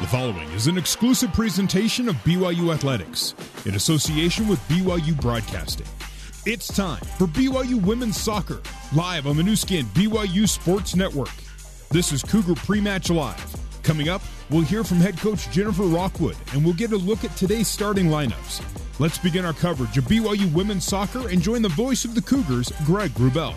The following is an exclusive presentation of BYU Athletics in association with BYU Broadcasting. It's time for BYU Women's Soccer, live on the Nu Skin BYU Sports Network. This is Cougar Pre-Match Live. Coming up, we'll hear from head coach Jennifer Rockwood, and we'll get a look at today's starting lineups. Let's begin our coverage of BYU Women's Soccer and join the voice of the Cougars, Greg Wrubell.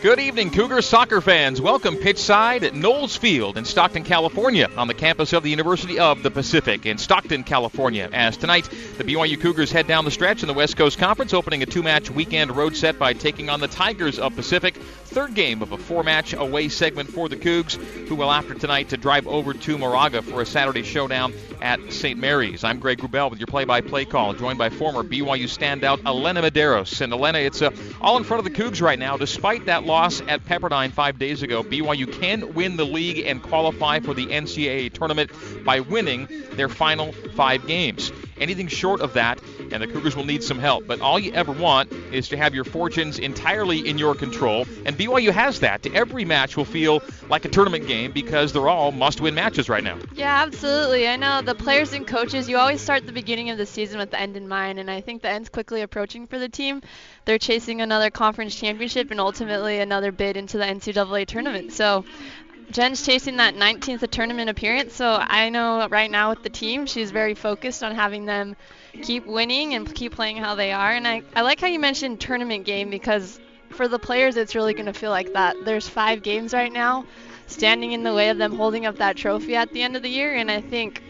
Good evening, Cougar soccer fans. Welcome pitchside at Knoles Field in Stockton, California, on the campus of the University of the Pacific in Stockton, California. As tonight, the BYU Cougars head down the stretch in the West Coast Conference, opening a two match weekend road set by taking on the Tigers of Pacific. Third game of a four match away segment for the Cougs, who will, after tonight, to drive over to Moraga for a Saturday showdown at St. Mary's. I'm Greg Wrubell with your play by play call, joined by former BYU standout Elena Medeiros. And Elena, it's uh, all in front of the Cougs right now, despite that loss at Pepperdine five days ago. BYU can win the league and qualify for the NCAA tournament by winning their final five games. Anything short of that, and the Cougars will need some help. But all you ever want is to have your fortunes entirely in your control, and BYU has that. Every match will feel like a tournament game because they're all must-win matches right now. Yeah, absolutely. I know the players and coaches. You always start the beginning of the season with the end in mind, and I think the end's quickly approaching for the team. They're chasing another conference championship and ultimately another bid into the NCAA tournament. So Jen's chasing that 19th tournament appearance, so I know right now with the team, she's very focused on having them keep winning and keep playing how they are. And I, I like how you mentioned tournament game because for the players, it's really going to feel like that. There's five games right now standing in the way of them holding up that trophy at the end of the year, and I think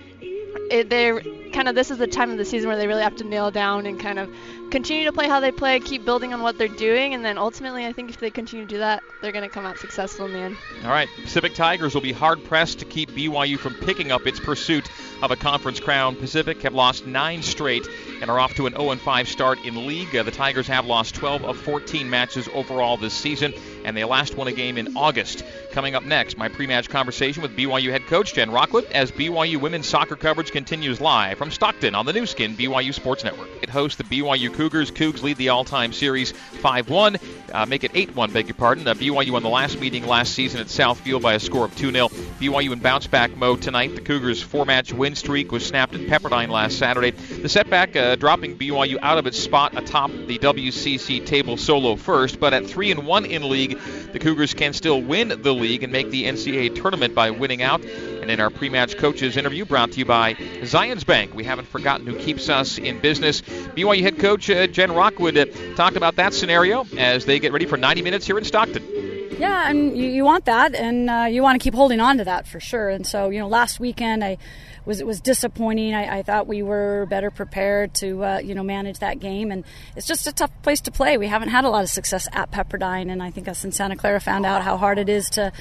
it, they're kind of this is the time of the season where they really have to nail down and kind of continue to play how they play, keep building on what they're doing, and then ultimately, I think if they continue to do that, they're going to come out successful in the end. All right, Pacific Tigers will be hard pressed to keep BYU from picking up its pursuit of a conference crown. Pacific have lost nine straight and are off to an 0-5 start in league. The Tigers have lost 12 of 14 matches overall this season, and they last won a game in August. Coming up next, my pre-match conversation with BYU head coach Jen Rockwood as BYU women's soccer coverage continues live from Stockton on the Nu Skin BYU Sports Network. It hosts the BYU Cougars. Cougs lead the all-time series 5-1. Uh, make it 8-1, beg your pardon. Uh, BYU won the last meeting last season at Southfield by a score of 2-0. BYU in bounce-back mode tonight. The Cougars' four-match win streak was snapped at Pepperdine last Saturday. The setback uh, dropping BYU out of its spot atop the WCC table solo first, but at 3 and 1 in league, the Cougars can still win the league and make the NCAA tournament by winning out. In our pre-match coaches interview brought to you by Zions Bank, we haven't forgotten who keeps us in business. BYU head coach uh, Jen Rockwood uh, talked about that scenario as they get ready for 90 minutes here in Stockton. Yeah, and you, you want that, and uh, you want to keep holding on to that for sure. And so, you know, last weekend I was it was disappointing. I, I thought we were better prepared to uh, you know manage that game, and it's just a tough place to play. We haven't had a lot of success at Pepperdine, and I think us in Santa Clara found out how hard it is to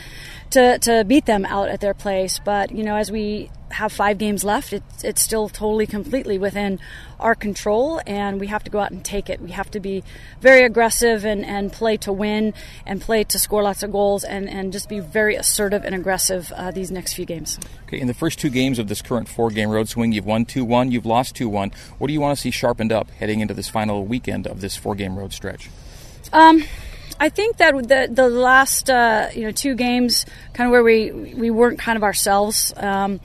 to to beat them out at their place. But you know, as we have five games left, it's it's still totally completely within our control, and we have to go out and take it. We have to be very aggressive and, and play to win and play to score lots of goals and, and just be very assertive and aggressive uh, these next few games. Okay, in the first two games of this current four game road swing, you've won 2 1, you've lost 2 1. What do you want to see sharpened up heading into this final weekend of this four game road stretch? Um, I think that the the last uh, you know two games, kind of where we we weren't kind of ourselves. Um,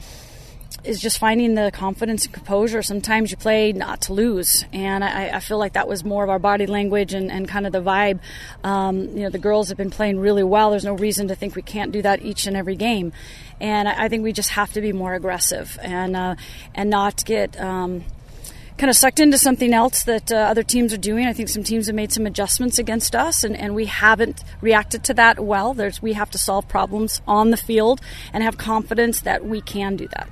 is just finding the confidence and composure. Sometimes you play not to lose, and I, I feel like that was more of our body language and, and kind of the vibe. Um, you know, the girls have been playing really well. There's no reason to think we can't do that each and every game, and I, I think we just have to be more aggressive and uh, and not get. Um, kind of sucked into something else that uh, other teams are doing. I think some teams have made some adjustments against us, and, and we haven't reacted to that well. There's, we have to solve problems on the field and have confidence that we can do that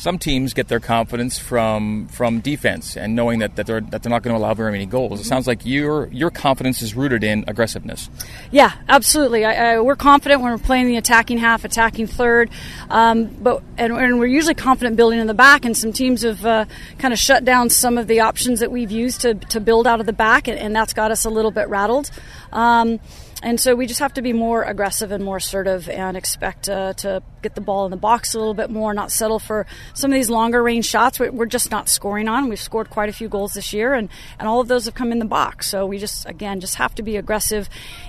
some teams get their confidence from from defense and knowing that, that they're that they're not going to allow very many goals. It sounds like your your confidence is rooted in aggressiveness. Yeah, absolutely. I, I, we're confident when we're playing the attacking half, attacking third, um, but and, and, we're usually confident building in the back. And some teams have uh, kind of shut down some of the options that we've used to to build out of the back, and, and that's got us a little bit rattled. Um, and so we just have to be more aggressive and more assertive and expect uh, to get the ball in the box a little bit more, not settle for some of these longer range shots we're just not scoring on. We've scored quite a few goals this year, and, and all of those have come in the box. So we just, again, just have to be aggressive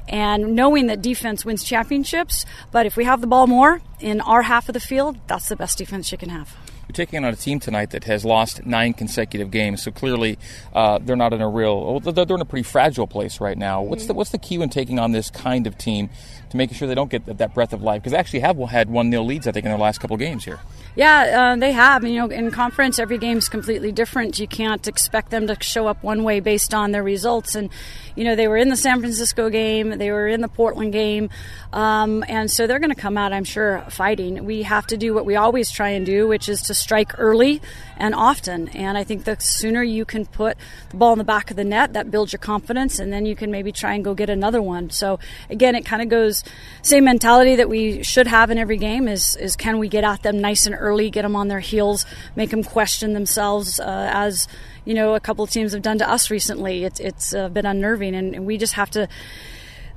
and knowing that defense wins championships. But if we have the ball more in our half of the field, that's the best defense you can have. You're taking on a team tonight that has lost nine consecutive games, so clearly uh, they're not in a real. They're in a pretty fragile place right now. What's the what's the key when taking on this kind of team to making sure they don't get that breath of life? Because they actually have had one nil leads, I think, in their last couple games here. Yeah, uh, they have. You know, in conference, every game's completely different. You can't expect them to show up one way based on their results. And you know, they were in the San Francisco game, they were in the Portland game, um, and so they're going to come out, I'm sure, fighting. We have to do what we always try and do, which is to strike early and often. And I think the sooner you can put the ball in the back of the net, that builds your confidence, and then you can maybe try and go get another one. So again, it kind of goes same mentality that we should have in every game is is can we get at them nice and early, get them on their heels, make them question themselves uh, as you know a couple teams have done to us recently. It's it's uh, been unnerving, and, and, we just have to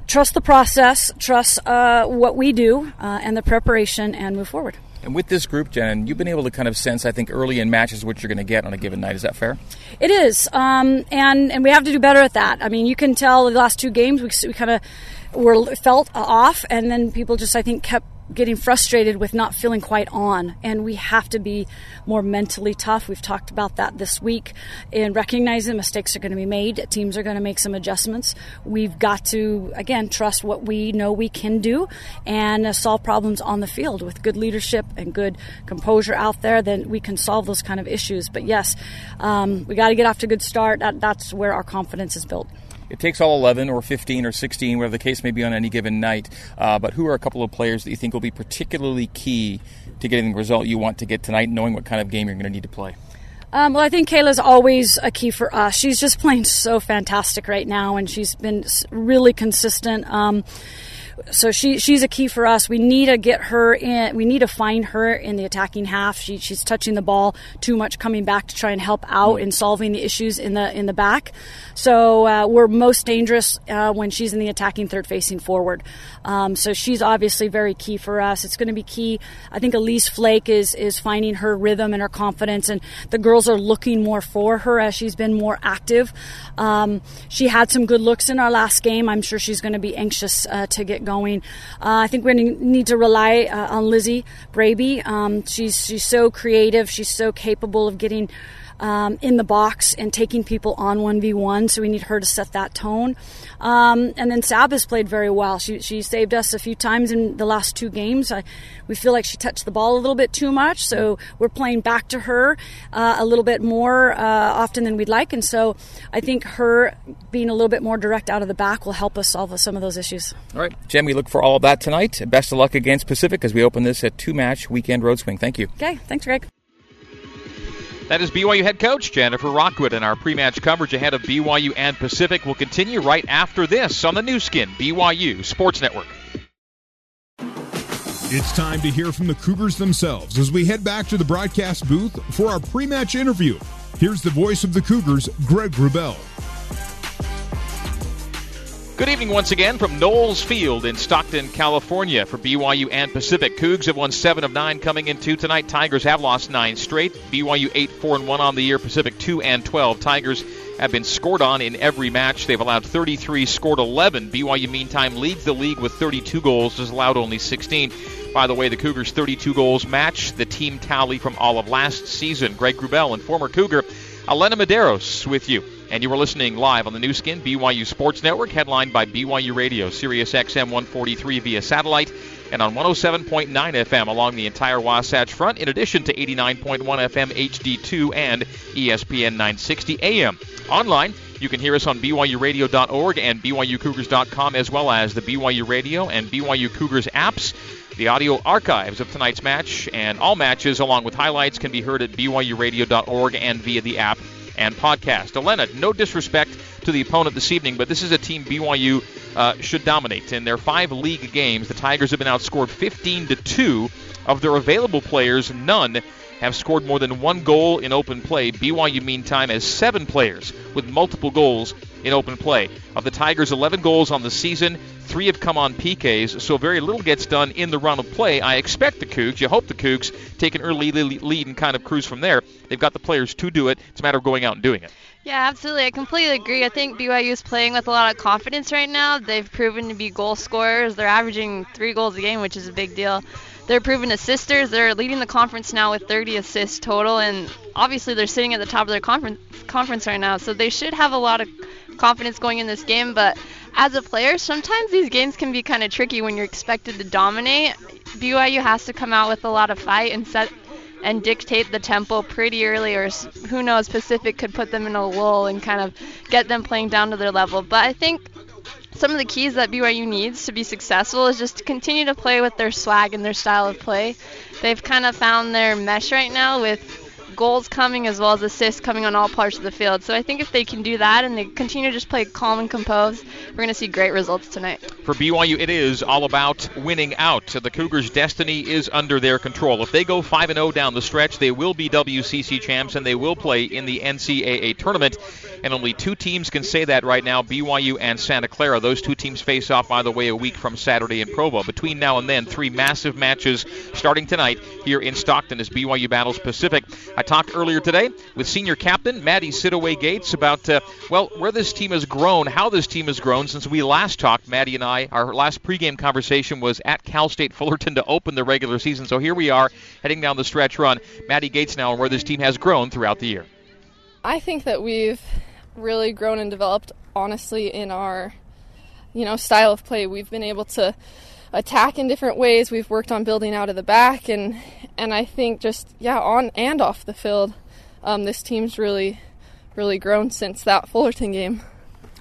trust the process, trust uh, what we do, uh, and the preparation, and move forward. And with this group, Jen, you've been able to kind of sense, I think, early in matches what you're going to get on a given night. Is that fair? It is, um, and and we have to do better at that. I mean, you can tell the last two games we, we kind of were felt off, and then people just I think kept getting frustrated with not feeling quite on. And we have to be more mentally tough. We've talked about that this week and recognizing mistakes are going to be made. Teams are going to make some adjustments. We've got to, again, trust what we know we can do and uh, solve problems on the field with good leadership and good composure out there. Then we can solve those kind of issues. But yes, um, we got to get off to a good start. That, that's where our confidence is built. It takes all 11 or 15 or 16, whatever the case may be on any given night. Uh, but who are a couple of players that you think will be particularly key to getting the result you want to get tonight, knowing what kind of game you're going to need to play? Um, well, I think Kayla's always a key for us. She's just playing so fantastic right now, and she's been really consistent. Um, so she she's a key for us. We need to get her in. We need to find her in the attacking half. She, she's touching the ball too much, coming back to try and help out in solving the issues in the in the back. So uh, we're most dangerous uh, when she's in the attacking third, facing forward. Um, so she's obviously very key for us. It's going to be key. I think Elise Flake is is finding her rhythm and her confidence, and the girls are looking more for her as she's been more active. Um, she had some good looks in our last game. I'm sure she's going to be anxious uh, to get going. Uh, I think we need to rely uh, on Lizzie Braby. Um, she's she's so creative. She's so capable of getting um, in the box and taking people on 1v1, so we need her to set that tone. Um, and then Sab has played very well. She, she saved us a few times in the last two games. I, we feel like she touched the ball a little bit too much, so we're playing back to her uh, a little bit more uh, often than we'd like. And so I think her being a little bit more direct out of the back will help us solve some of those issues. All right, Jen, we look for all of that tonight. Best of luck against Pacific as we open this at two match weekend road swing. Thank you. Okay, thanks, Greg. That is BYU head coach Jennifer Rockwood, and our pre-match coverage ahead of BYU and Pacific will continue right after this on the Nu Skin BYU Sports Network. It's time to hear from the Cougars themselves as we head back to the broadcast booth for our pre-match interview. Here's the voice of the Cougars, Greg Wrubell. Good evening once again from Knoles Field in Stockton, California for BYU and Pacific. Cougs have won 7 of 9 coming into tonight. Tigers have lost 9 straight. BYU 8 4 and 1 on the year. Pacific 2 and 12. Tigers have been scored on in every match. They've allowed 33, scored 11. BYU meantime leads the league with 32 goals, has allowed only 16. By the way, the Cougars' 32 goals match the team tally from all of last season. Greg Wrubell and former Cougar Elena Medeiros with you. And you are listening live on the Nu Skin BYU Sports Network, headlined by BYU Radio, Sirius XM 143 via satellite, and on 107.9 FM along the entire Wasatch Front, in addition to 89.1 FM HD2 and ESPN 960 AM. Online, you can hear us on BYURadio.org and BYUCougars.com, as well as the BYU Radio and BYU Cougars apps. The audio archives of tonight's match and all matches, along with highlights, can be heard at BYURadio.org and via the app and podcast. Elena, no disrespect, to the opponent this evening, but this is a team BYU uh, should dominate. In their five league games, the Tigers have been outscored 15 to 2. Of their available players, none have scored more than one goal in open play. BYU, meantime, has seven players with multiple goals in open play. Of the Tigers' 11 goals on the season, three have come on PKs, so very little gets done in the run of play. I expect the Cougs, you hope the Cougs take an early lead and kind of cruise from there. They've got the players to do it. It's a matter of going out and doing it. Yeah, absolutely. I completely agree. I think BYU is playing with a lot of confidence right now. They've proven to be goal scorers. They're averaging three goals a game, which is a big deal. They're proven assisters. They're leading the conference now with 30 assists total, and obviously they're sitting at the top of their conference conference right now. So they should have a lot of confidence going in this game. But as a player, sometimes these games can be kind of tricky when you're expected to dominate. BYU has to come out with a lot of fight and set and dictate the tempo pretty early, or who knows, Pacific could put them in a lull and kind of get them playing down to their level. But I think some of the keys that BYU needs to be successful is just to continue to play with their swag and their style of play. They've kind of found their mesh right now with goals coming as well as assists coming on all parts of the field. So I think if they can do that and they continue to just play calm and composed, we're going to see great results tonight. For BYU, it is all about winning out. The Cougars' destiny is under their control. If they go 5 0 down the stretch, they will be WCC champs and they will play in the NCAA tournament. And only two teams can say that right now BYU and Santa Clara. Those two teams face off, by the way, a week from Saturday in Provo. Between now and then, three massive matches starting tonight here in Stockton as BYU battles Pacific. Talked earlier today with senior captain Maddie Siddoway Gates about, uh, well, where this team has grown, how this team has grown since we last talked. Maddie and I, our last pregame conversation was at Cal State Fullerton to open the regular season. So here we are heading down the stretch run. Maddie Gates now, and where this team has grown throughout the year. I think that we've really grown and developed honestly in our you know style of play. We've been able to attack in different ways. We've worked on building out of the back and and I think just yeah on and off the field, um, this team's really really grown since that Fullerton game.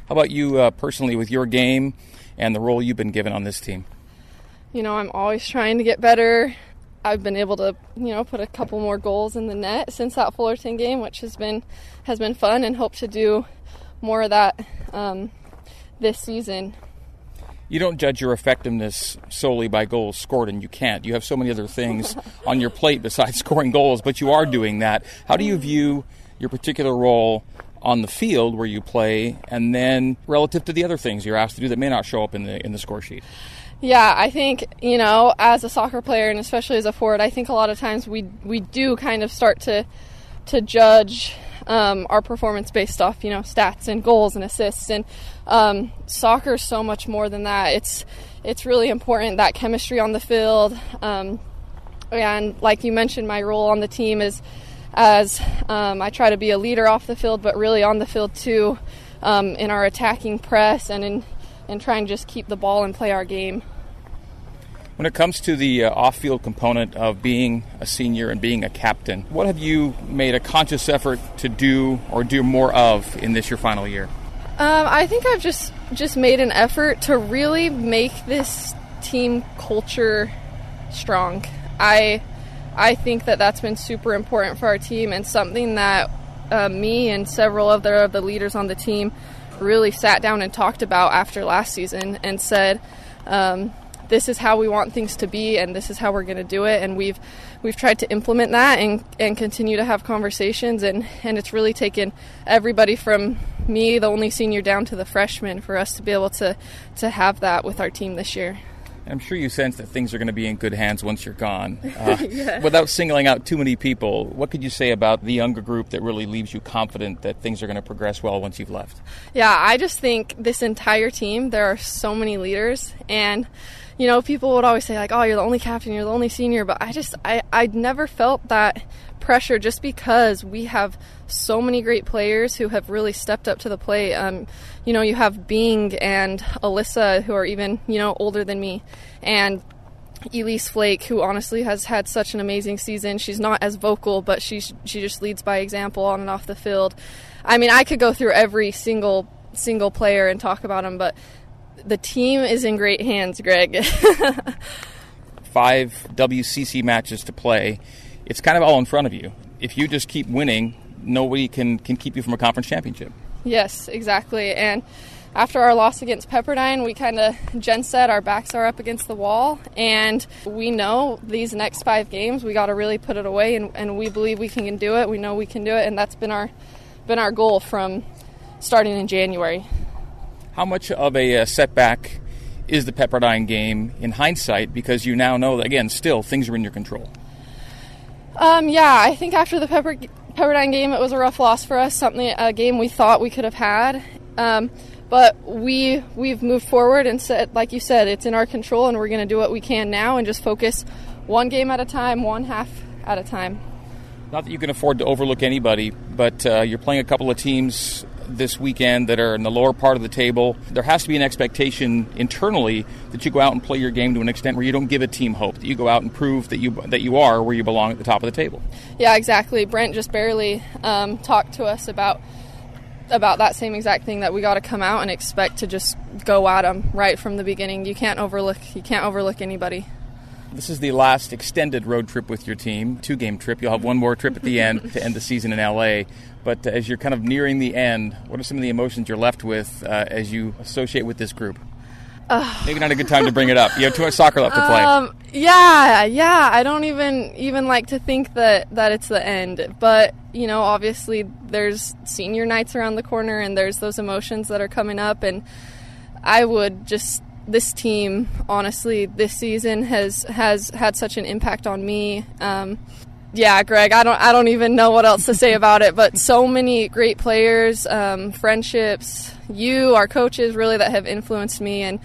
How about you uh, personally with your game and the role you've been given on this team? You know, I'm always trying to get better. I've been able to, you know, put a couple more goals in the net since that Fullerton game, which has been has been fun, and hope to do more of that um, this season. You don't judge your effectiveness solely by goals scored, and you can't. You have so many other things on your plate besides scoring goals, but you are doing that. How do you view your particular role on the field where you play, and then relative to the other things you're asked to do that may not show up in the in the score sheet? Yeah, I think you know, as a soccer player and especially as a forward, I think a lot of times we we do kind of start to to judge um, our performance based off you know stats and goals and assists and um, soccer is so much more than that. It's it's really important that chemistry on the field, um, and like you mentioned, my role on the team is as um, I try to be a leader off the field, but really on the field too, um, in our attacking press and in and try and just keep the ball and play our game. When it comes to the uh, off field component of being a senior and being a captain, what have you made a conscious effort to do or do more of in this your final year? Um, I think I've just just made an effort to really make this team culture strong. I I think that that's been super important for our team and something that uh, me and several other of the leaders on the team really sat down and talked about after last season and said, um, this is how we want things to be and this is how we're going to do it and we've we've tried to implement that and and continue to have conversations and and it's really taken everybody from me the only senior down to the freshman for us to be able to to have that with our team this year I'm sure you sense that things are going to be in good hands once you're gone. Uh, yeah. Without singling out too many people, what could you say about the younger group that really leaves you confident that things are going to progress well once you've left? Yeah, I just think this entire team, there are so many leaders, and you know, people would always say like, "Oh, you're the only captain, you're the only senior," but I just I I never felt that pressure just because we have so many great players who have really stepped up to the plate. Um, you know, you have Bing and Alyssa who are even you know older than me, and Elise Flake, who honestly has had such an amazing season. She's not as vocal, but she she just leads by example on and off the field. I mean, I could go through every single single player and talk about them, but the team is in great hands, Greg. Five WCC matches to play. It's kind of all in front of you. If you just keep winning, nobody can, can keep you from a conference championship. Yes, exactly. And after our loss against Pepperdine, we kind of, Jen said, our backs are up against the wall. And we know these next five games, we got to really put it away. And, and we believe we can do it. We know we can do it. And that's been our, been our goal from starting in January. How much of a uh, setback is the Pepperdine game in hindsight because you now know that, again, still things are in your control? Um, yeah, I think after the Pepper, Pepperdine game, it was a rough loss for us. Something a game we thought we could have had, um, but we we've moved forward and said, like you said, it's in our control, and we're going to do what we can now and just focus one game at a time, one half at a time. Not that you can afford to overlook anybody, but uh, you're playing a couple of teams this weekend that are in the lower part of the table. There has to be an expectation internally that you go out and play your game to an extent where you don't give a team hope, that you go out and prove that you that you are where you belong at the top of the table. Yeah, exactly. Brent just barely um, talked to us about about that same exact thing that we got to come out and expect to just go at them right from the beginning. You can't overlook you can't overlook anybody. This is the last extended road trip with your team, two game trip. You'll have one more trip at the end to end the season in LA. But as you're kind of nearing the end, what are some of the emotions you're left with uh, as you associate with this group? Maybe not a good time to bring it up. You have too much soccer left to play. Um, yeah, yeah. I don't even even like to think that that it's the end. But you know, obviously, there's senior nights around the corner, and there's those emotions that are coming up. And I would just this team, honestly, this season has has had such an impact on me. Um, yeah, Greg, I don't I don't even know what else to say about it. But so many great players, um, friendships, you, our coaches, really that have influenced me, and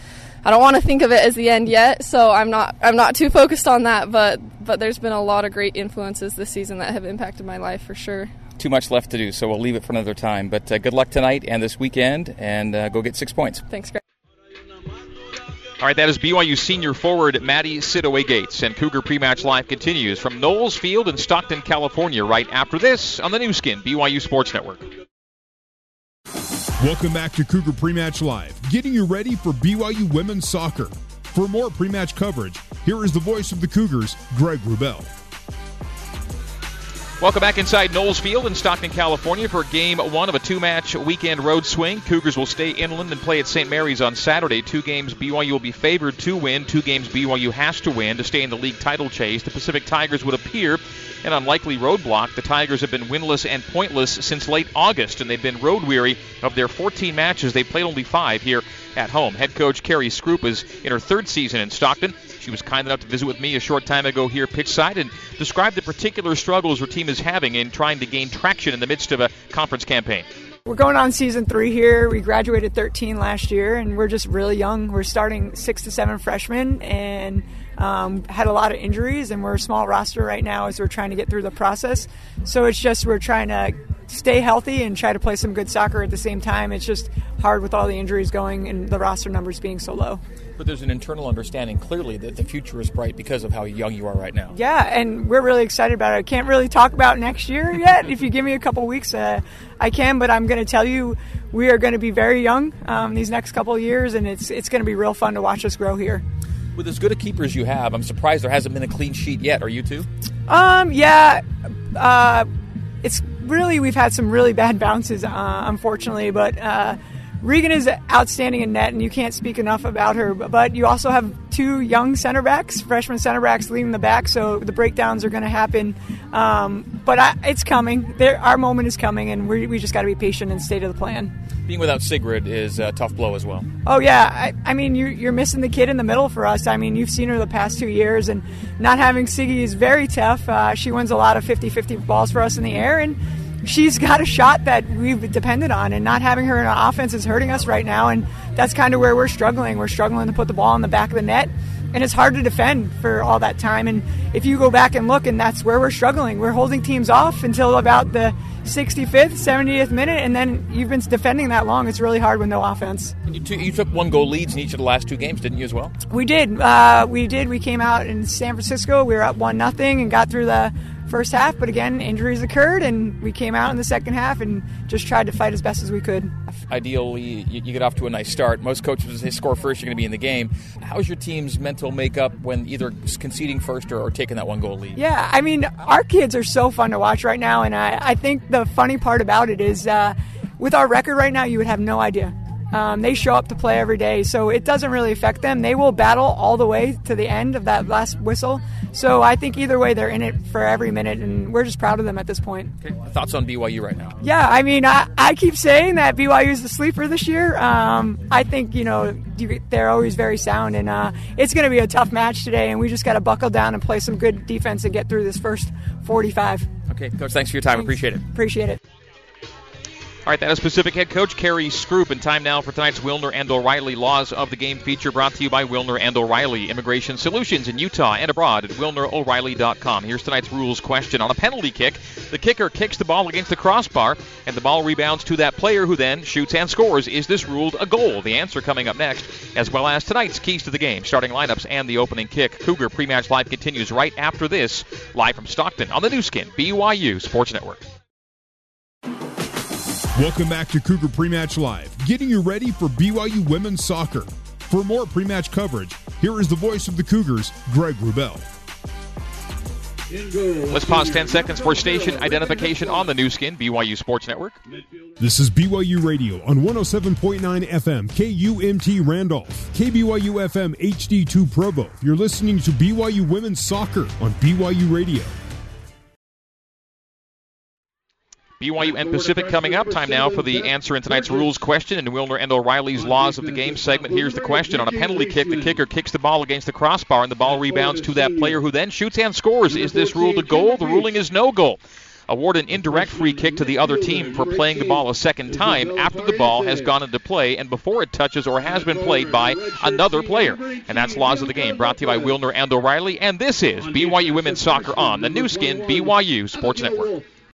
I don't want to think of it as the end yet. So I'm not I'm not too focused on that. But but there's been a lot of great influences this season that have impacted my life for sure. Too much left to do, so we'll leave it for another time. But uh, good luck tonight and this weekend, and uh, go get six points. Thanks, Greg. All right, that is BYU senior forward Maddie Siddoway Gates, and Cougar Pre-Match Live continues from Knoles Field in Stockton, California, right after this on the Nu Skin BYU Sports Network. Welcome back to Cougar Pre-Match Live, getting you ready for BYU women's soccer. For more pre-match coverage, here is the voice of the Cougars, Greg Wrubell. Welcome back inside Knoles Field in Stockton, California for game one of a two match weekend road swing. Cougars will stay inland and play at St. Mary's on Saturday. Two games BYU will be favored to win, two games BYU has to win to stay in the league title chase. The Pacific Tigers would appear an unlikely roadblock. The Tigers have been winless and pointless since late August, and they've been road weary of their 14 matches. They've played only five here at home. Head coach Carrie Scroop is in her third season in Stockton. She was kind enough to visit with me a short time ago here pitchside and describe the particular struggles her team is having in trying to gain traction in the midst of a conference campaign. We're going on season three here. We graduated 13 last year, and we're just really young. We're starting six to seven freshmen, and um, had a lot of injuries, and we're a small roster right now as we're trying to get through the process. So it's just we're trying to stay healthy and try to play some good soccer at the same time. It's just hard with all the injuries going and the roster numbers being so low. But there's an internal understanding clearly that the future is bright because of how young you are right now. Yeah, and we're really excited about it. I can't really talk about next year yet. if you give me a couple weeks, uh, I can. But I'm going to tell you, we are going to be very young um, these next couple of years, and it's it's going to be real fun to watch us grow here. With as good a keeper as you have, I'm surprised there hasn't been a clean sheet yet. Are you too? Um, yeah. Uh, it's really we've had some really bad bounces, uh, unfortunately, but. Uh, Regan is outstanding in net, and you can't speak enough about her. But you also have two young center backs, freshman center backs leading the back, so the breakdowns are going to happen. Um, but I, it's coming. There, our moment is coming, and we, we just got to be patient and stay to the plan. Being without Sigrid is a tough blow as well. Oh yeah, I, I mean you're, you're missing the kid in the middle for us. I mean you've seen her the past two years, and not having Siggy is very tough. Uh, she wins a lot of 50-50 balls for us in the air, and she's got a shot that we've depended on, and not having her in our offense is hurting us right now. And that's kind of where we're struggling. We're struggling to put the ball in the back of the net, and it's hard to defend for all that time. And if you go back and look, and that's where we're struggling. We're holding teams off until about the 65th, 70th minute, and then you've been defending that long. It's really hard with no offense. You, you, took one goal leads in each of the last two games, didn't you, as well? We did. Uh, we did. We came out in San Francisco. We were up one nothing and got through the first half, but again, injuries occurred, and we came out in the second half and just tried to fight as best as we could. Ideally, you, you get off to a nice start. Most coaches say score first, you're going to be in the game. How's your team's mental makeup when either conceding first or, or taking that one goal lead? Yeah, I mean, our kids are so fun to watch right now, and I, I think the funny part about it is. Uh, with our record right now, you would have no idea. Um, they show up to play every day, so it doesn't really affect them. They will battle all the way to the end of that last whistle. So I think either way, they're in it for every minute, and we're just proud of them at this point. Okay. Thoughts on BYU right now? Yeah, I mean, I, I keep saying that BYU is the sleeper this year. Um, I think, you know, they're always very sound, and uh, it's going to be a tough match today, and we just got to buckle down and play some good defense and get through this first 45. Okay, Coach, thanks for your time. Thanks. Appreciate it. Appreciate it. All right, that is Pacific head coach Kerry Scroop. And time now for tonight's Wilner and O'Reilly Laws of the Game feature brought to you by Wilner and O'Reilly Immigration Solutions in Utah and abroad at WilnerO'Reilly.com. Here's tonight's rules question. On a penalty kick, the kicker kicks the ball against the crossbar and the ball rebounds to that player who then shoots and scores. Is this ruled a goal? The answer coming up next, as well as tonight's keys to the game, starting lineups, and the opening kick. Cougar pre-match live continues right after this, live from Stockton on the Nu Skin, BYU Sports Network. Welcome back to Cougar Pre-Match Live, getting you ready for BYU women's soccer. For more pre-match coverage, here is the voice of the Cougars, Greg Wrubell. Let's pause 10 seconds for station identification on the Nu Skin, BYU Sports Network. This is BYU Radio on 107.9 FM, KUMT Randolph, KBYU FM HD2 Provo. You're listening to BYU Women's Soccer on BYU Radio. BYU and Pacific coming up. Time now for the answer in tonight's rules question in Wilner and O'Reilly's Laws of the Game segment. Here's the question. On a penalty kick, the kicker kicks the ball against the crossbar and the ball rebounds to that player who then shoots and scores. Is this ruled a goal? The ruling is no goal. Award an indirect free kick to the other team for playing the ball a second time after the ball has gone into play and before it touches or has been played by another player. And that's Laws of the Game, brought to you by Wilner and O'Reilly. And this is BYU Women's Soccer on the Nu Skin BYU Sports Network.